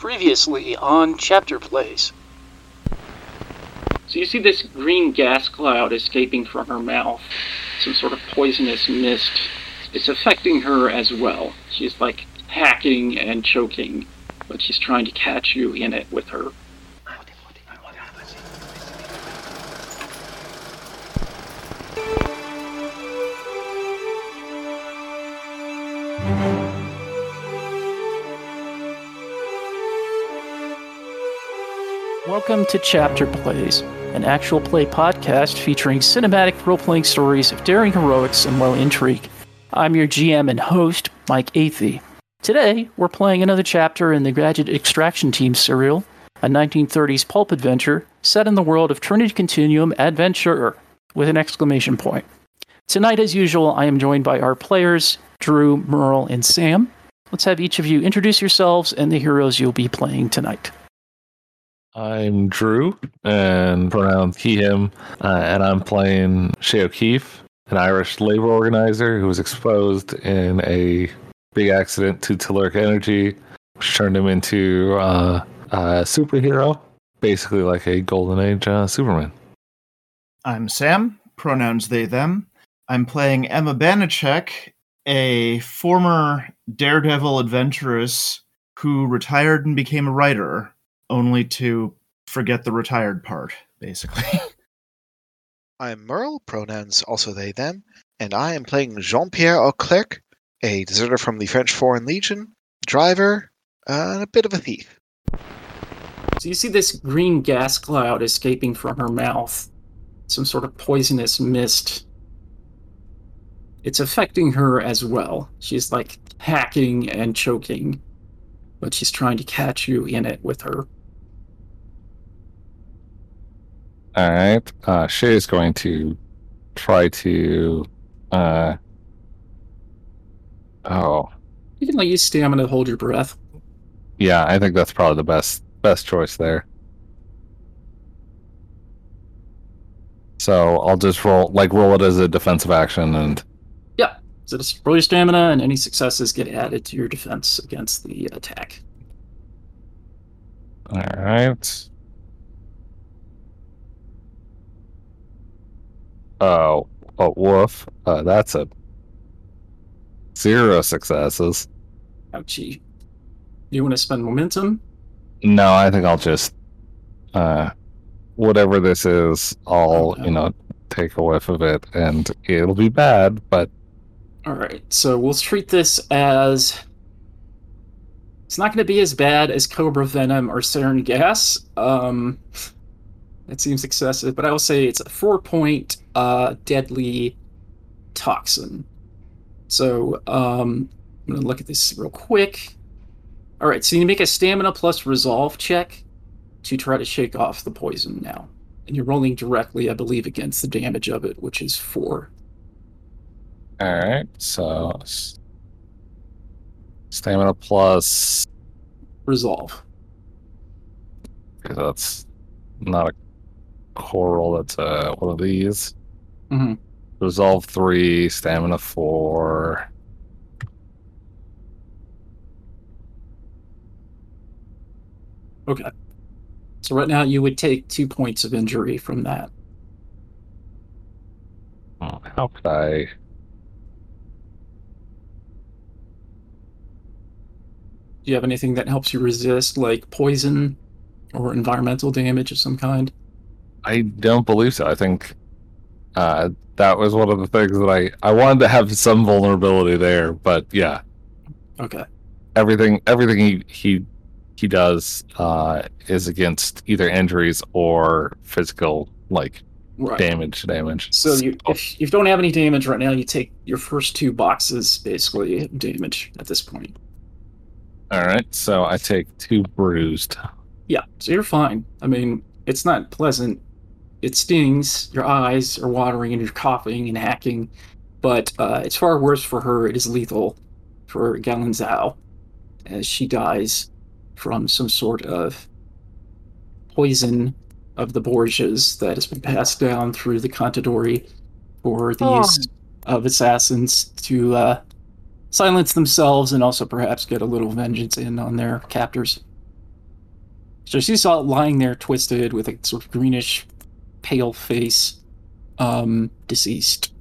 Previously on Chapter Plays. So you see this green gas cloud escaping from her mouth, some sort of poisonous mist. It's affecting her as well. She's like hacking and choking, but she's trying to catch you in it with her. Welcome to Chapter Plays, an actual play podcast featuring cinematic role playing stories of daring heroics and low intrigue. I'm your GM and host, Mike Athey. Today, we're playing another chapter in the Gadget Extraction Team serial, a 1930s pulp adventure set in the world of Trinity Continuum Adventure, with an exclamation point. Tonight, as usual, I am joined by our players, Drew, Merle, and Sam. Let's have each of you introduce yourselves and the heroes you'll be playing tonight. I'm Drew, and pronouns he, him, uh, and I'm playing Shay O'Keefe, an Irish labor organizer who was exposed in a big accident to telluric energy, which turned him into uh, a superhero, basically like a golden age uh, Superman. I'm Sam, pronouns they, them. I'm playing Emma Banachek, a former daredevil adventuress who retired and became a writer only to forget the retired part, basically. I'm Merle, pronouns also they, them, and I am playing Jean Pierre Auclerc, a deserter from the French Foreign Legion, driver, uh, and a bit of a thief. So you see this green gas cloud escaping from her mouth, some sort of poisonous mist. It's affecting her as well. She's like hacking and choking, but she's trying to catch you in it with her. All right. Uh, Shay is going to try to. Uh, oh, You can like use stamina to hold your breath. yeah. I think that's probably the best best choice there. So I'll just roll like roll it as a defensive action, and Yeah. So just roll your stamina, and any successes get added to your defense against the attack. all right. Oh, oh, woof. Uh, that's a zero successes. Ouchie. You want to spend momentum? No, I think I'll just uh whatever this is, I'll, Okay. you know, take a whiff of it and it'll be bad, but All right. So we'll treat this as. It's not going to be as bad as Cobra Venom or Sarin Gas. Um, that seems excessive, but I will say it's a four point uh, deadly toxin. So um, I'm going to look at this real quick. All right. So you make a stamina plus resolve check to try to shake off the poison now. And you're rolling directly, I believe, against the damage of it, which is four. all right. So stamina plus Resolve. that's not a core roll, that's uh one of these. hmm Resolve three, stamina four. Okay. So right now you would take two points of injury from that. Oh, how could I Do you have anything that helps you resist, like poison or environmental damage of some kind? I don't believe so. I think uh, that was one of the things that I I wanted to have some vulnerability there, but yeah, Okay. everything everything he he he does uh, is against either injuries or physical like Right. damage damage. So you, if you don't have any damage right now, you take your first two boxes basically damage at this point. all right, so I take two bruised. Yeah, so you're fine. I mean, it's not pleasant. It stings. Your eyes are watering, and you're coughing and hacking. But uh, it's far worse for her. It is lethal for Galen Zhao, as she dies from some sort of poison of the Borgias that has been passed down through the Contedorri for the use of assassins to uh, silence themselves and also perhaps get a little vengeance in on their captors. So she saw it lying there, twisted, with a sort of greenish, pale face, um, deceased.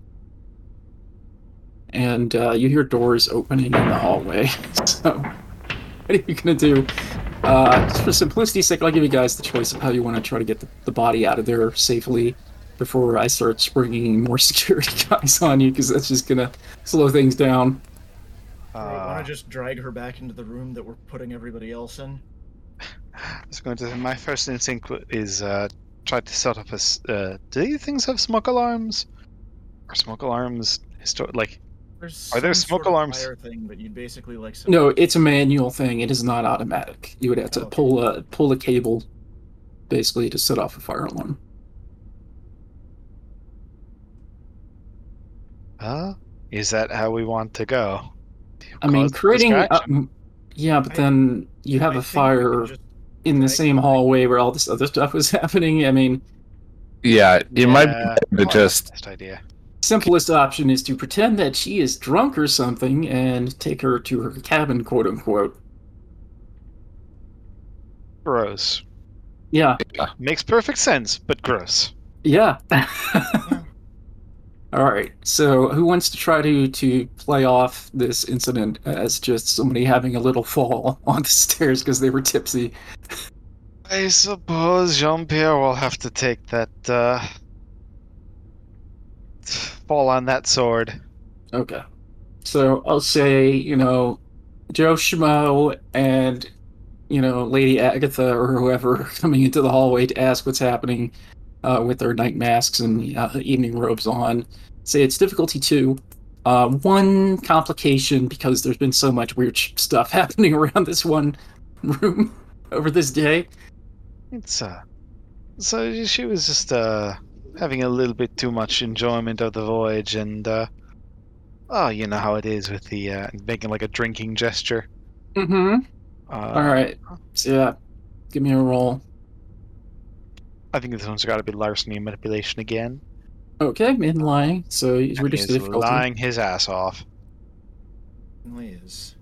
And uh, you hear doors opening in the hallway. So, what are you gonna do? Uh, just for simplicity's sake, I'll give you guys the choice of how you want to try to get the, the body out of there safely before I start springing more security guys on you, because that's just gonna slow things down. Uh, I want to just drag her back into the room that we're putting everybody else in. I was going to. My first instinct is uh, try to set up a. Uh, do these things have smoke alarms? Are smoke alarms histor- like? There's Are there smoke sort of alarms? fire thing, but you'd basically like set No, it's a manual thing. It is not automatic. You would have to Okay. pull a pull a cable, basically, to set off a fire alarm. Uh, is that how we want to go? I mean, creating. Uh, yeah, but I- then you have I a think we can fire just in the same hallway where all this other stuff was happening. I mean, Yeah, it might be Yeah, better to just best idea. simplest option is to pretend that she is drunk or something and take her to her cabin, quote unquote. Gross. Yeah, Makes perfect sense, but gross. yeah. All right. So, who wants to try to to play off this incident as just somebody having a little fall on the stairs because they were tipsy? I suppose Jean Pierre will have to take that. Uh, fall on that sword. Okay. So I'll say, you know, Joe Schmo and, you know, Lady Agatha or whoever coming into the hallway to ask what's happening uh, with their night masks and uh, evening robes on. Say it's difficulty two. Uh, one complication because there's been so much weird sh- stuff happening around this one room over this day. It's uh. So she was just uh having a little bit too much enjoyment of the voyage, and uh, oh, you know how it is with the uh, making like a drinking gesture. Mm-hmm. Uh, All right. So yeah, give me a roll. I think this one's got to be larceny and manipulation again. Okay, in lying. So you And reduce the he's difficulty. lying his ass off. Certainly is.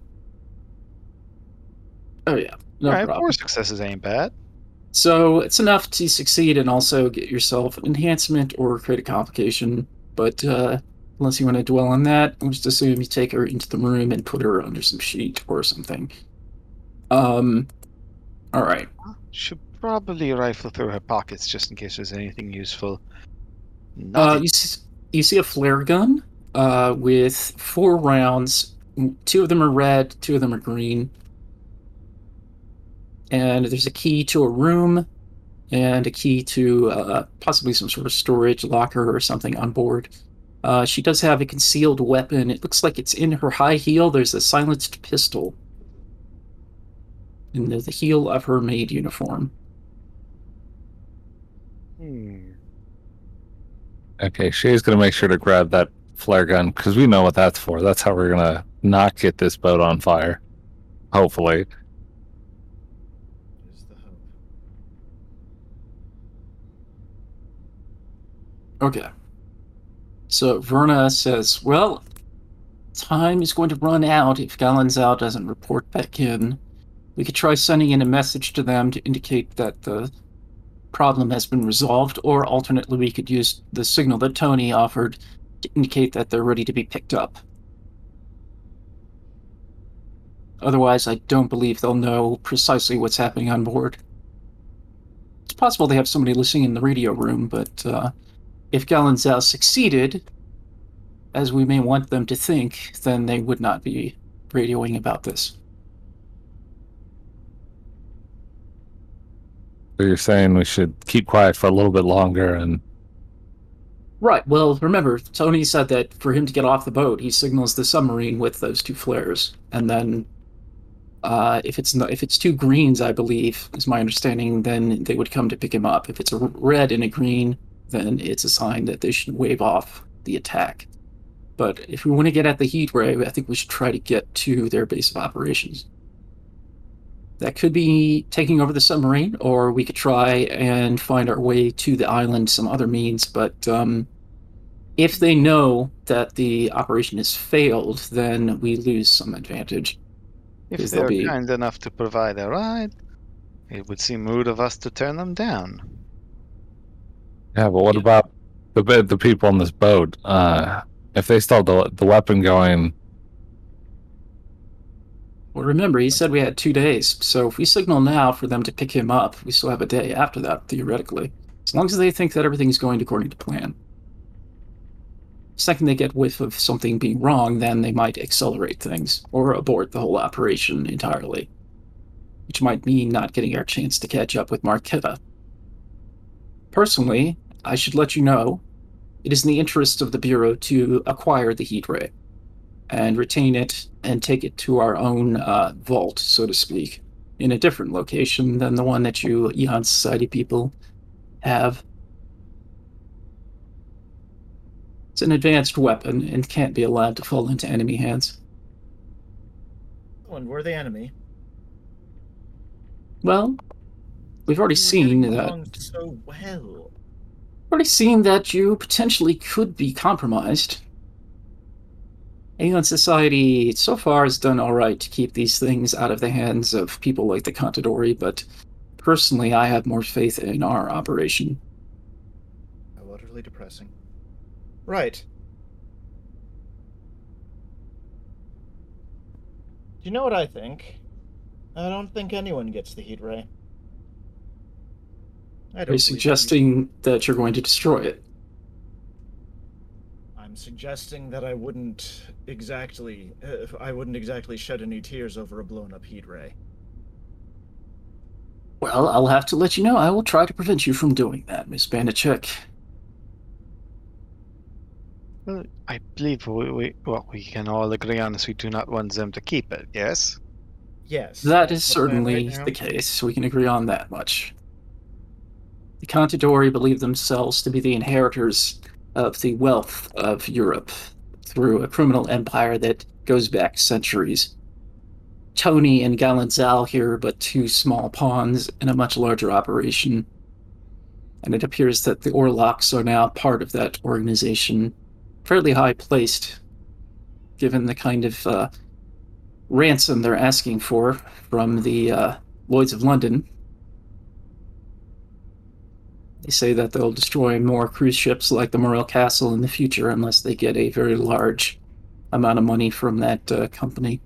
Oh yeah, no All right, problem. four successes ain't bad. So it's enough to succeed and also get yourself an enhancement or create a complication. But uh, unless you want to dwell on that, I'll just assume you take her into the room and put her under some sheet or something. Um, all right. Should probably rifle through her pockets just in case there's anything useful. Uh, you see, you see a flare gun uh, with four rounds. Two of them are red, two of them are green. And there's a key to a room and a key to uh, possibly some sort of storage locker or something on board. Uh, she does have a concealed weapon. It looks like it's in her high heel. There's a silenced pistol in the, the heel of her maid uniform. Hmm. okay. Shay's gonna make sure to grab that flare gun because we know what that's for. That's how we're gonna not get this boat on fire. Hopefully. Is the hope. Okay. So Verna says, well, time is going to run out if Galanzao doesn't report back in. We could try sending in a message to them to indicate that the problem has been resolved, or alternately, we could use the signal that Tony offered to indicate that they're ready to be picked up. Otherwise, I don't believe they'll know precisely what's happening on board. It's possible they have somebody listening in the radio room, but uh, if Galanzao succeeded, as we may want them to think, then they would not be radioing about this. So you're saying we should keep quiet for a little bit longer and Right. Well, remember, Tony said that for him to get off the boat, he signals the submarine with those two flares, and then uh, if it's not, if it's two greens, I believe is my understanding, then they would come to pick him up. If it's a red and a green, then it's a sign that they should wave off the attack. But if we want to get at the heat ray, I think we should try to get to their base of operations. That could be taking over the submarine, or we could try and find our way to the island some other means. But um, if they know that the operation has failed, then we lose some advantage. If they're be- kind enough to provide a ride, It would seem rude of us to turn them down. Yeah, but what Yeah. about the the people on this boat? Uh, if they start the the weapon going, Well, remember, he said we had two days, so if we signal now for them to pick him up, we still have a day after that, theoretically. As long as they think that everything's going according to plan. Second, they get whiff of something being wrong, then they might accelerate things or abort the whole operation entirely, which might mean not getting our chance to catch up with Marketa. Personally, I should let you know it is in the interest of the Bureau to acquire the heat ray and retain it and take it to our own uh, vault, so to speak, in a different location than the one that you Aeon Society people have. It's an advanced weapon and can't be allowed to fall into enemy hands. And we're the enemy. Well, we've already We were seen that. so well. Already seen that you potentially could be compromised. Aeon Society so far has done all right to keep these things out of the hands of people like the Contedorri, but personally, I have more faith in our operation. How utterly depressing. Right. Do you know what I think? I don't think anyone gets the heat ray. I Are you suggesting that you're going to destroy it? I'm suggesting that I wouldn't exactly, uh, I wouldn't exactly shed any tears over a blown-up heat ray. Well, I'll have to let you know. I will try to prevent you from doing that, Miss Banachek. Well, I believe we, we what we can all agree on is we do not want them to keep it. Yes. Yes. That's is the plan certainly right the case. We can agree on that much. The Contedorri believe themselves to be the inheritors of the wealth of Europe through a criminal empire that goes back centuries. Tony and Galanzal here but two small pawns in a much larger operation. And it appears that the Orloks are now part of that organization, fairly high placed, given the kind of uh, ransom they're asking for from the uh, Lloyds of London. They say that they'll destroy more cruise ships like the Morro Castle in the future unless they get a very large amount of money from that uh, company.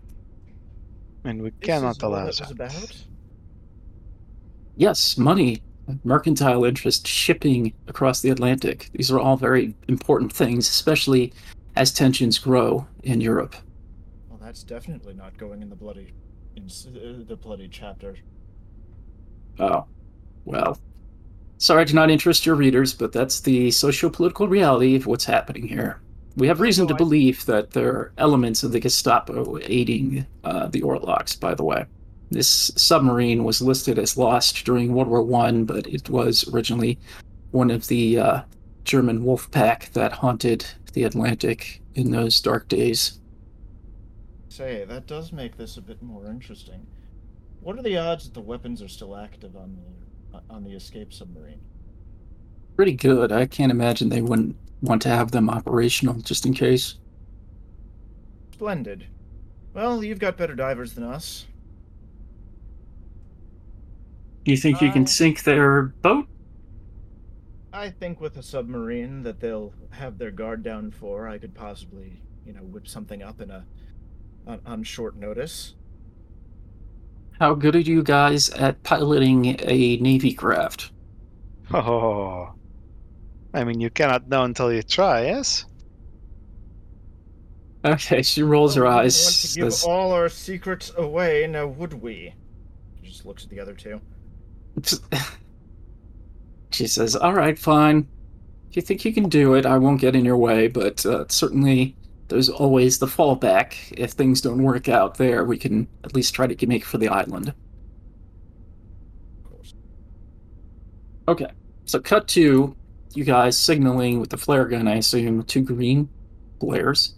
And we This cannot allow that. about? Yes, money, mercantile interest, shipping across the Atlantic. These are all very important things, especially as tensions grow in Europe. Well, that's definitely not going in the bloody, in uh, the bloody chapter. Oh, well. Sorry to not interest your readers, but that's the socio-political reality of what's happening here. We have reason to believe that there are elements of the Gestapo aiding uh, the Orloks, by the way. This submarine was listed as lost during World War One, but it was originally one of the uh, German wolf pack that haunted the Atlantic in those dark days. Say, that does make this a bit more interesting. What are the odds that the weapons are still active on the on the escape submarine? Pretty good. I can't imagine they wouldn't want to have them operational just in case. Splendid. Well, you've got better divers than us. Do you think you can Uh, sink their boat? I think with a submarine that they'll have their guard down for, I could possibly, you know, whip something up in a on, on short notice. How good are you guys at piloting a navy craft? Oh. I mean, you cannot know until you try. Yes. Okay, she rolls her Well, we eyes. Want to give says- all our secrets away, now would we? She just looks at the other two. she says, "All right, fine. If you think you can do it, I won't get in your way. But uh, certainly, there's always the fallback. If things don't work out there, we can at least try to make for the island." Okay, so cut to you guys signaling with the flare gun. I assume two green flares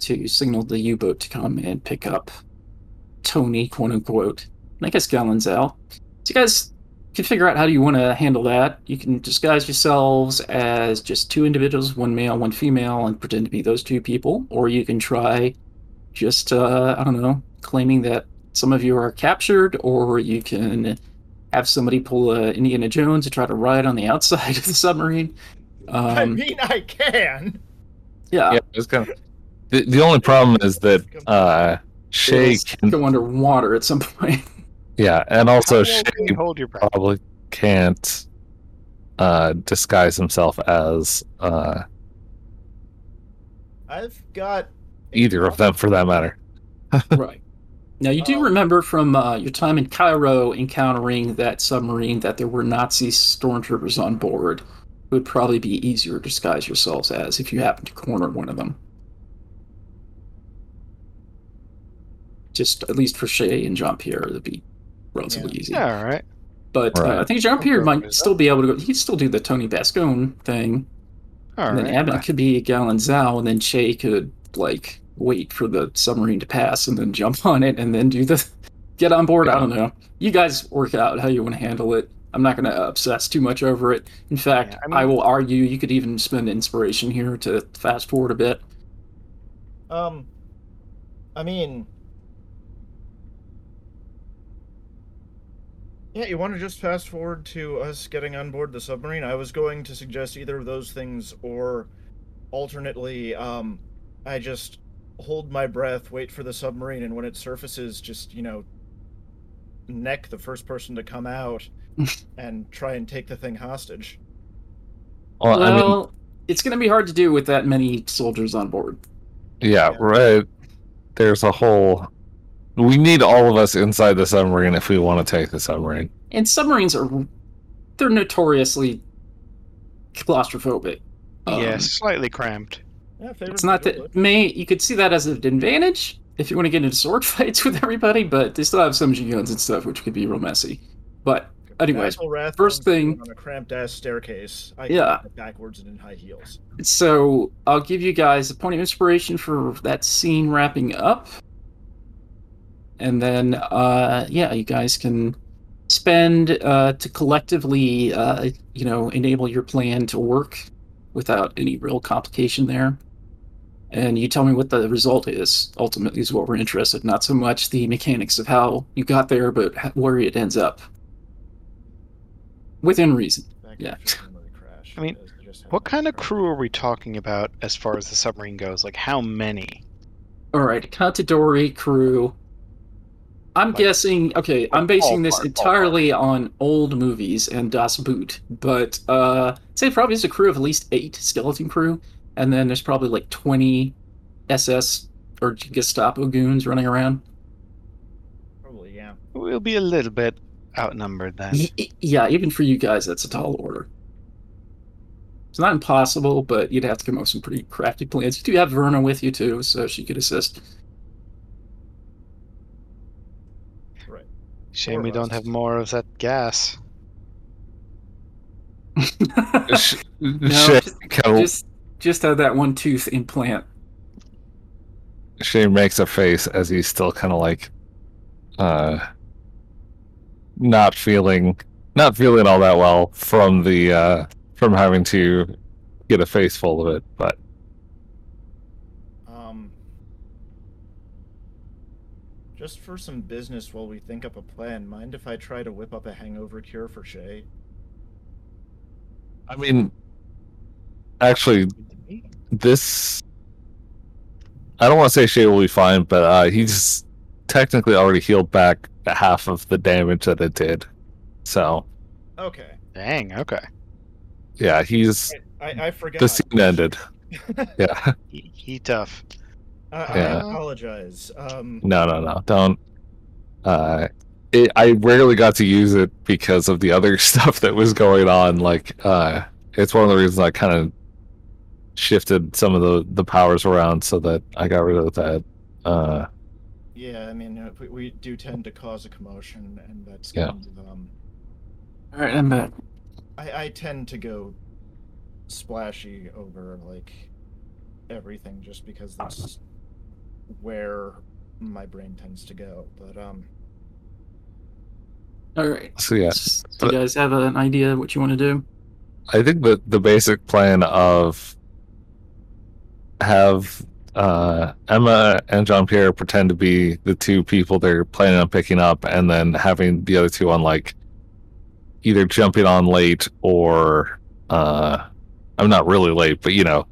to signal the U-boat to come and pick up Tony, quote unquote. I guess Galanzel. So you guys can figure out how do you want to handle that. You can disguise yourselves as just two individuals, one male, one female, and pretend to be those two people, or you can try just uh, I don't know, claiming that some of you are captured, or you can have somebody pull a Indiana Jones and try to ride on the outside of the submarine. I Um, mean, I can. yeah, yeah, it's kind of. The, the only problem is that uh, Shay can, go underwater at some point. Yeah, and also How Shay you hold your breath? probably can't uh, disguise himself as uh, I've got either of them, for that matter. right. Now you do Um, remember from uh, your time in Cairo encountering that submarine that there were Nazi stormtroopers on board. It would probably be easier to disguise yourselves as if you happened to corner one of them. Just at least for Shay and Jean Pierre, it'd be relatively easy. Yeah, all right. But Right. uh, I think Jean Pierre might is still be able to go. He'd still do the Tony Bascone thing, All and then right. Could be Galen Zhao, and then Shay could like wait for the submarine to pass and then jump on it and then do the get on board. I don't know. You guys work out how you want to handle it. I'm not going to obsess too much over it. In fact, Yeah, I, I will argue you could even spend inspiration here to fast forward a bit. Um, I mean, yeah, you want to just fast forward to us getting on board the submarine? I was going to suggest either of those things, or alternately, um, I just hold my breath, wait for the submarine, and when it surfaces, just you know, neck the first person to come out and try and take the thing hostage. Well, I mean, well, it's going to be hard to do with that many soldiers on board. yeah, right. There's a whole. We need all of us inside the submarine if we want to take the submarine. And submarines are they're notoriously claustrophobic. Um, yeah, slightly cramped. Yeah, It's not Jubilee. that may you could see that as an advantage if you want to get into sword fights with everybody, but they still have some guns and stuff, which could be real messy. But anyways, Basil first thing- on a cramped ass staircase. I Yeah. backwards and in high heels. so I'll give you guys a point of inspiration for that scene wrapping up, and then uh, yeah, you guys can spend uh, to collectively uh, you know enable your plan to work without any real complication there. And you tell me what the result is. Ultimately, is what we're interested. Not so much the mechanics of how you got there, but where it ends up. Within reason. Yeah. after the memory crash, I mean, because I just had What kind of crew are we talking about as far as the submarine goes? Like, how many? All right, Contedorri crew. I'm Like- guessing. Okay, I'm basing this ballpark, entirely on old movies and Das Boot, but uh, say probably is a crew of at least eight skeleton crew, and then there's probably like 20 SS or Gestapo goons running around. Probably, yeah. We'll be a little bit outnumbered then. Y- y- Yeah, even for you guys, that's a tall order. It's not impossible, but you'd have to come up with some pretty crafty plans. You do have Verna with you too, so she could assist. Right. Shame we don't have more of that gas. Sh- No, just- just, just have that one tooth implant. Shane makes a face as he's still kind of like, uh, not feeling, not feeling all that well from the, uh, from having to get a face full of it. But Um, just for some business while we think up a plan, mind if I try to whip up a hangover cure for Shay? I mean, actually, this, I don't want to say Shay will be fine, but uh, he's technically already healed back half of the damage that it did. So Okay. Dang, okay. yeah, he's I, I forgot. the scene ended. Yeah, He, he tough. I, I apologize. Um, no, no, no, don't. Uh, it, I rarely got to use it because of the other stuff that was going on. Like, uh, it's one of the reasons I kind of shifted some of the the powers around so that I got rid of that. Uh, yeah, I mean, uh, we, we do tend to cause a commotion, and that's Yeah. kind of, um, All right, I'm back. I, I tend to go splashy over like everything just because that's where my brain tends to go. But um, All right. so yeah, S- Do you guys have an idea what you want to do? I think that the basic plan of have uh, Emma and Jean Pierre pretend to be the two people they're planning on picking up, and then having the other two on like either jumping on late or uh, I'm not really late, but you know,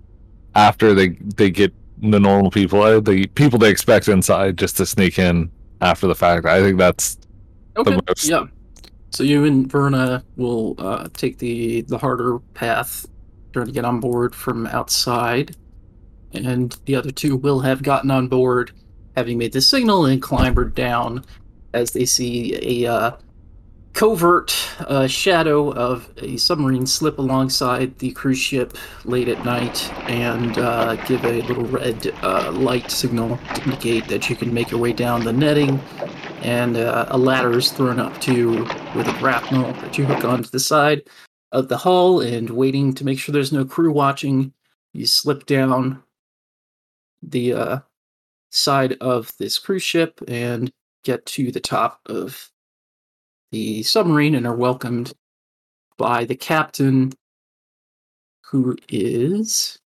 after they they get the normal people, uh, the people they expect inside, just to sneak in after the fact. I think that's Okay. most- Yeah. So you and Verna will uh, take the the harder path, trying to get on board from outside, and the other two will have gotten on board, having made the signal and clambered down, as they see a uh, covert uh, shadow of a submarine slip alongside the cruise ship late at night and uh, give a little red uh, light signal to indicate that you can make your way down the netting and uh, a ladder is thrown up to with a grapnel that you hook onto the side of the hull and waiting to make sure there's no crew watching. You slip down the uh, side of this cruise ship and get to the top of the submarine and are welcomed by the captain who is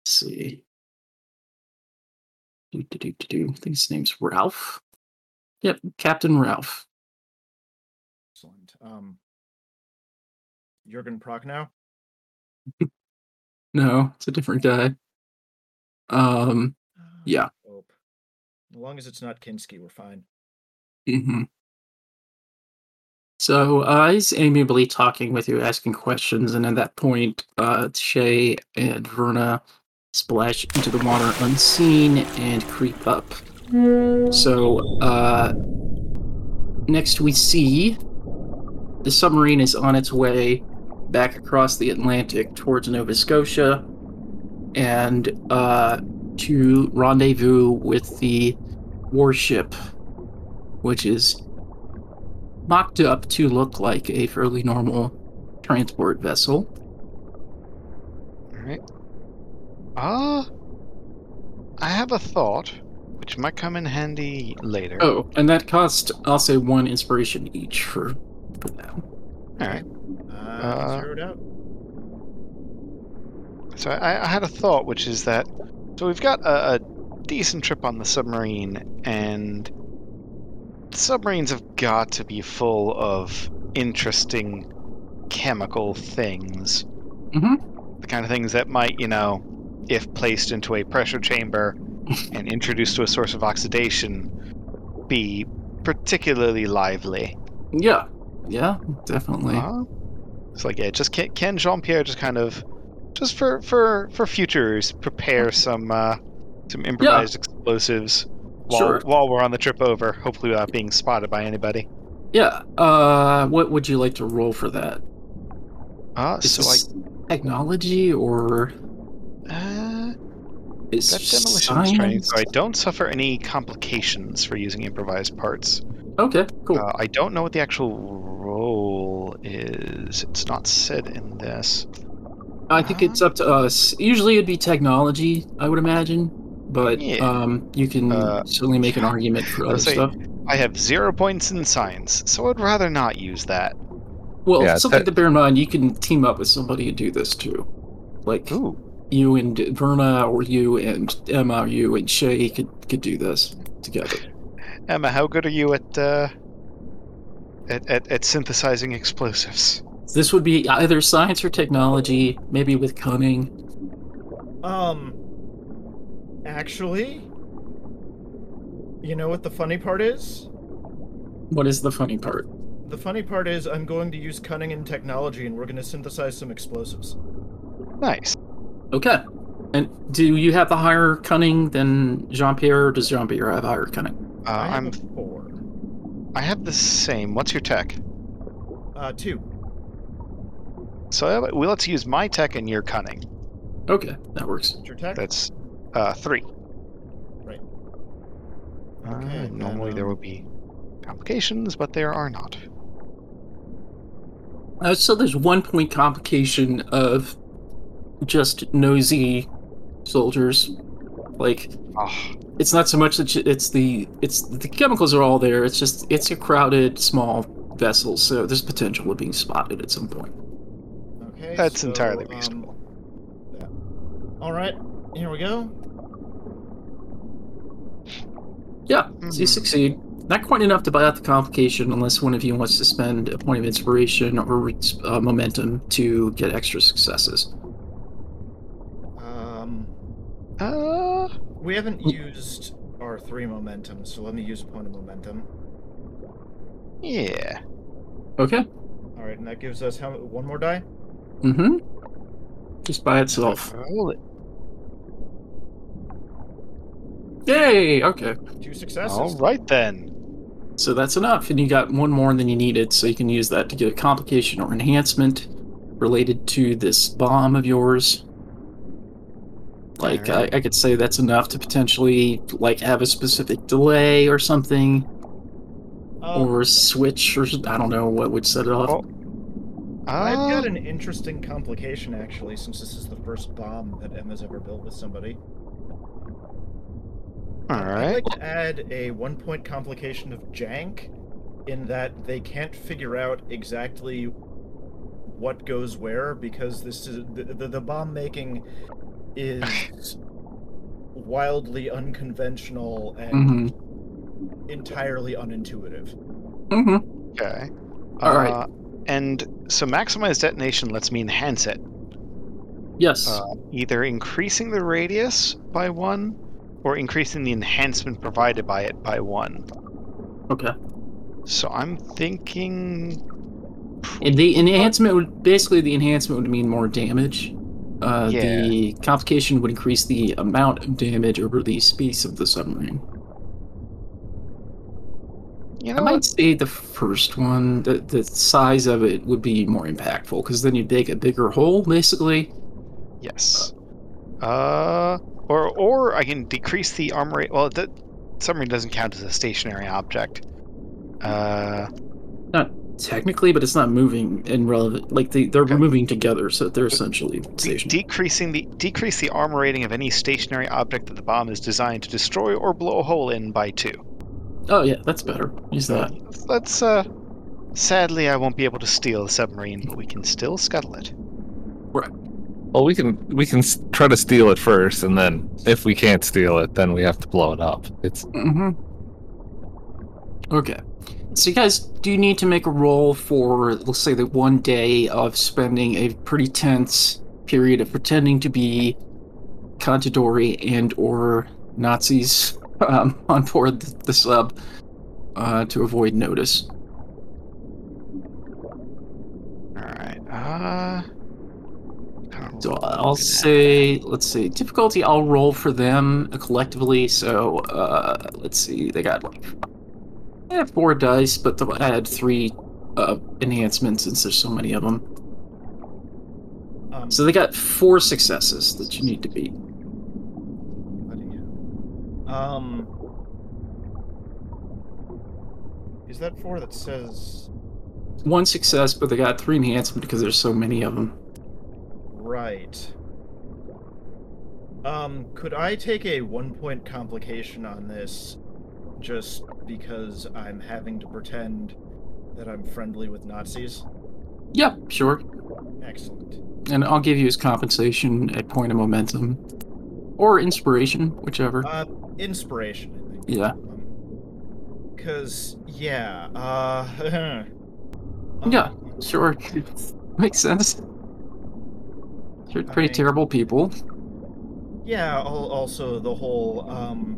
let's see do, do, do, do, do. I think his name's Ralph. Yep, Captain Ralph. Excellent. Um, Jurgen Prochnow. No, it's a different guy. Um, Yeah. As long as it's not Kinski, we're fine. hmm So uh, he's amiably talking with you, asking questions, and at that point, uh, Shay and Verna splash into the water unseen and creep up. So uh, next we see the submarine is on its way back across the Atlantic towards Nova Scotia and uh, to rendezvous with the warship, which is mocked up to look like a fairly normal transport vessel. Alright. Ah. I have a thought, which might come in handy later. Oh, and that cost, I'll say, one inspiration each for, for that. Alright. Uh, Uh, zeroed out. So I, I had a thought, which is that so we've got a, a decent trip on the submarine, and submarines have got to be full of interesting chemical things. Mhm. The kind of things that might, you know, if placed into a pressure chamber and introduced to a source of oxidation, be particularly lively. Yeah, yeah, definitely. Uh, it's like yeah, just can, can Jean Pierre just kind of just for for for futures prepare some uh some improvised explosives while Sure. while we're on the trip over, hopefully without being spotted by anybody. Yeah. Uh, what would you like to roll for that? Uh, Is so this technology or I uh, is got demolitions training, so I don't suffer any complications for using improvised parts. Okay, cool. Uh, I don't know what the actual role is. It's not said in this. I think it's up to us. Usually it'd be technology, I would imagine, but Yeah. um, you can Uh, certainly make an argument for other say- stuff. I have zero points in science, so I'd rather not use that. Well, Yeah, something te- to bear in mind, you can team up with somebody to do this too. Like Ooh. you and Verna, or you and Emma, or you and Shay could could do this together. Emma, how good are you at uh, at, at, at synthesizing explosives? This would be either science or technology, maybe with cunning. Um, actually, you know what the funny part is? What is the funny part? The funny part is I'm going to use cunning and technology, and we're going to synthesize some explosives. Nice. Okay. And do you have the higher cunning than Jean Pierre, or does Jean Pierre have higher cunning? Uh, I have I'm a four. I have the same. What's your tech? Uh, two. So uh, well, let's use my tech and your cunning. Okay, that works. What's your tech? That's uh, three. Right. Uh, Okay, then, normally there um, would be complications, but there are not. Uh, so there's one point complication of just nosy soldiers. Like Oh, it's not so much that you- it's the it's the chemicals are all there. It's just it's a crowded small vessel, so there's potential of being spotted at some point. Okay. that's so, entirely um, reasonable. all right, here we go. Yeah, so you Mhm. succeed. Not quite enough to buy out the complication unless one of you wants to spend a point of inspiration or uh, momentum to get extra successes. Um, Uh, we haven't used our three momentum, so let me use a point of momentum. yeah. Okay. All right, and that gives us how one more die. Mm-hmm. Just by itself. Roll it. Yay! Okay. Two successes. All right then. So that's enough, and you got one more than you needed, so you can use that to get a complication or enhancement related to this bomb of yours. Like, Alright. I, I could say that's enough to potentially, like, have a specific delay or something, Um, or switch, or I don't know what would set it off. Oh. I've Uh, got an interesting complication actually, since this is the first bomb that Emma's ever built with somebody. All I'd like to add a one-point complication of jank, in that they can't figure out exactly what goes where because this is the, the, the bomb making is wildly unconventional and Mm-hmm. entirely unintuitive. Mm-hmm. Okay. All right. Uh, and so maximize detonation lets me enhance it, Yes. uh, either increasing the radius by one or increasing the enhancement provided by it by one. okay. So I'm thinking. And the enhancement would basically the enhancement would mean more damage. Uh, Yeah. The complication would increase the amount of damage over the space of the submarine. You I might what? say the first one, the the size of it would be more impactful because then you'd dig a bigger hole, basically. Yes. Uh, or or I can decrease the armor rate. Well, the submarine doesn't count as a stationary object. Uh, Not technically, but it's not moving in relevant. Like they they're Okay. moving together, so they're essentially de- decreasing the decrease the armor rating of any stationary object that the bomb is designed to destroy or blow a hole in by two. oh yeah, that's better. Use that. Let's uh. Sadly, I won't be able to steal the submarine, but we can still scuttle it. Well, we can we can try to steal it first, and then if we can't steal it, then we have to blow it up. It's Mm-hmm. Okay. So you guys do you need to make a roll for let's say the one day of spending a pretty tense period of pretending to be Contedorri and or Nazis um, on board the, the sub uh, to avoid notice. All right. Uh. So I'll say, let's see, difficulty. I'll roll for them collectively. So uh, let's see, they got like eh, four dice, but they'll add three uh, enhancements since there's so many of them. Um, So they got four successes that you need to beat. Um, is that four that says One success, but they got three enhancements because there's so many of them. Right? Um, could I take a one-point complication on this, just because I'm having to pretend that I'm friendly with Nazis? Yeah, sure. Excellent. And I'll give you his compensation at point of momentum. Or inspiration, whichever. Uh, inspiration. I think. Yeah. Because yeah, uh, um, Yeah. Sure. Makes sense. You're pretty I- terrible people. Yeah. Also, the whole um,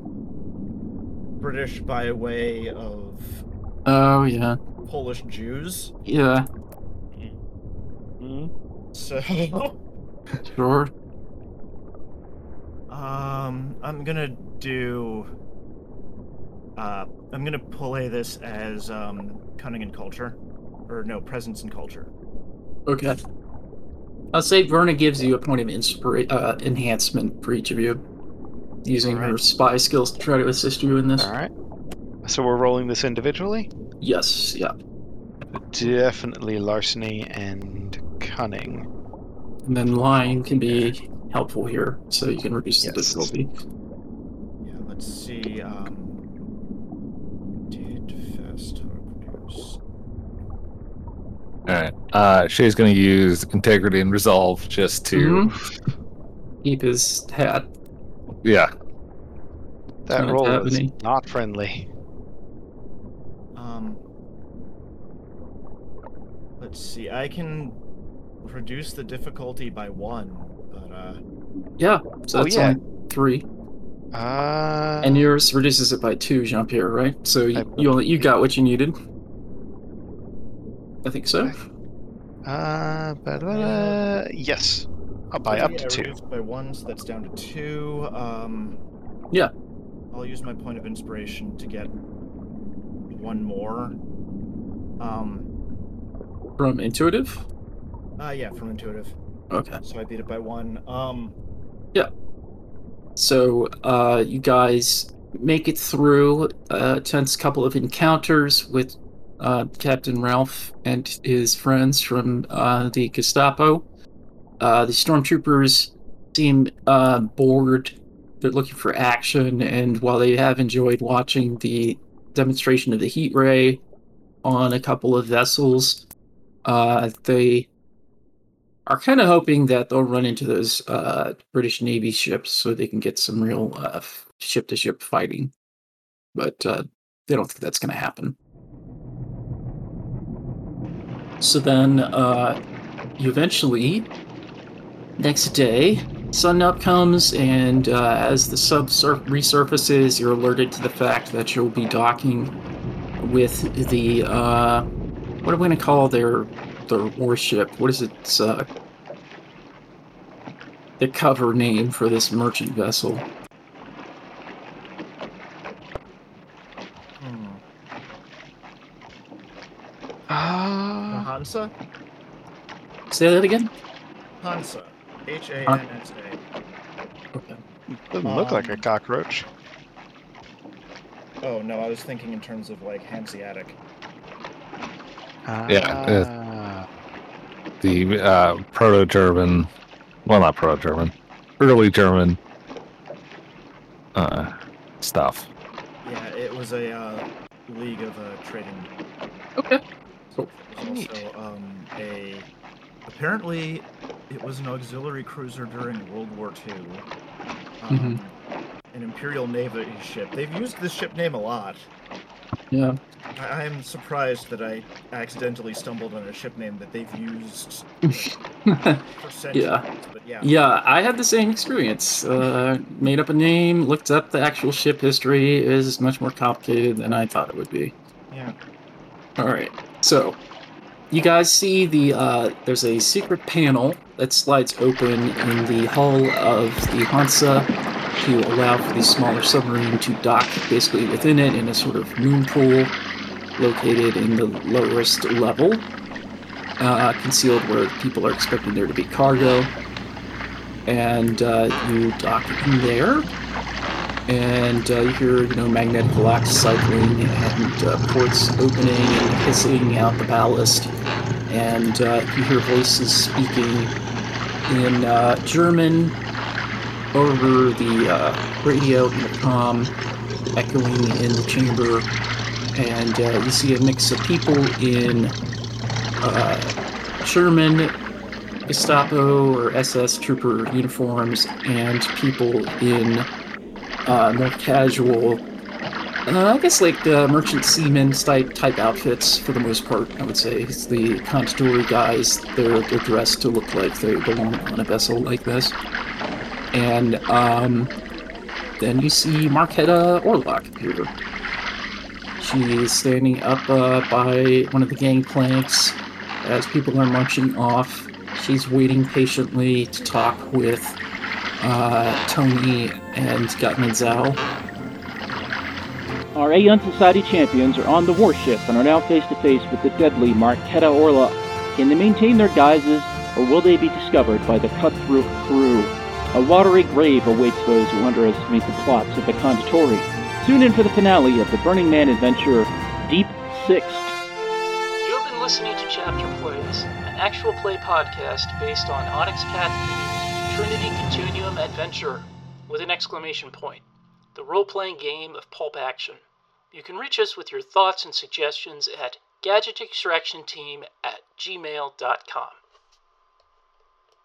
British by way of Oh, yeah. Polish Jews. Yeah, mm So, sure. um, I'm gonna do. Uh, I'm gonna play this as um, cunning and culture, or no, presence and culture. Okay. I'll say Verna gives you a point of inspira- uh, enhancement for each of you, using her spy skills to try to assist you in this. All right. So we're rolling this individually. Yes, yeah. Definitely larceny and cunning. And then lying can be helpful here, so you can reduce the difficulty. Yeah, let's see. Um, All right. Uh, Shay's going to use integrity and resolve just to mm-hmm. keep his hat. Yeah. That roll is not friendly. Um. Let's see. I can reduce the difficulty by one, but uh. Yeah. So oh, that's yeah. only three. Uh, and yours reduces it by two, Jean Pierre, right? So you, you only you got what you needed. I think so. uh, but, uh, yes. I'll buy up to two. by one, so that's down to two. Um, Yeah. I'll use my point of inspiration to get one more. Um, From intuitive. uh, yeah, from intuitive. Okay. So I beat it by one. Um, Yeah. So uh, you guys make it through a tense couple of encounters with uh, Captain Ralph and his friends from uh, the Gestapo. Uh, the stormtroopers seem uh, bored. They're looking for action, and while they have enjoyed watching the demonstration of the heat ray on a couple of vessels, uh, they are kind of hoping that they'll run into those uh, British Navy ships so they can get some real ship to ship fighting. But they don't think that's going to happen. So then, uh, you eventually, next day, sun up comes, and uh, as the sub resurfaces, you're alerted to the fact that you'll be docking with the uh, what are we going to call their their warship? What is it? It's, uh, the cover name for this merchant vessel. hmm. Uh, Hansa. Say that again. Hansa. H A N S A. Okay. doesn't look like a Um, cockroach. Oh no, I was thinking in terms of like Hanseatic. yeah, Ah, The uh, proto German, well, not proto German, early German uh, stuff. Yeah, it was a uh, league of uh, trading. Okay. It also um, a. Apparently, it was an auxiliary cruiser during World War II. Um, An Imperial Navy ship. They've used this ship name a lot. Yeah. I am surprised that I accidentally stumbled on a ship name that they've used for centuries. But yeah. yeah, I had the same experience. Uh, made up a name, looked up the actual ship history. It is much more complicated than I thought it would be. Yeah. All right. So, you guys see the uh, there's a secret panel that slides open in the hull of the Hansa to allow for the smaller submarine to dock basically within it in a sort of moon pool located in the lowest level, uh, concealed where people are expecting there to be cargo. And uh, you dock in there, and uh, you hear you know magnetic locks cycling and uh, ports opening and hissing out the ballast, and uh, you hear voices speaking in uh, German over the uh, radio intercom, echoing in the chamber, and uh, you see a mix of people in German Gestapo or SS trooper uniforms and people in uh, more casual, uh, I guess like the merchant seamen type type outfits for the most part. I would say it's the Contedorri guys. They're they're dressed to look like they belong on a vessel like this. And um, then you see Marketa Orlok appear. She is standing up uh, by one of the gangplanks as people are marching off. She's waiting patiently to talk with uh, Tony and Gutman Zhao. Our Aeon Society champions are on the warship and are now face to face with the deadly Marketa Orla. Can they maintain their guises, or will they be discovered by the cutthroat crew? A watery grave awaits those who underestimate the plots of the Contedorri. Tune in for the finale of the Burning Man adventure, Deep Sixth. You have been listening to Chapter Plays, an actual play podcast based on Onyx Path Games' Trinity Continuum Adventure, with an exclamation point the role playing game of pulp action. You can reach us with your thoughts and suggestions at gadgetextractionteam at gmail.com.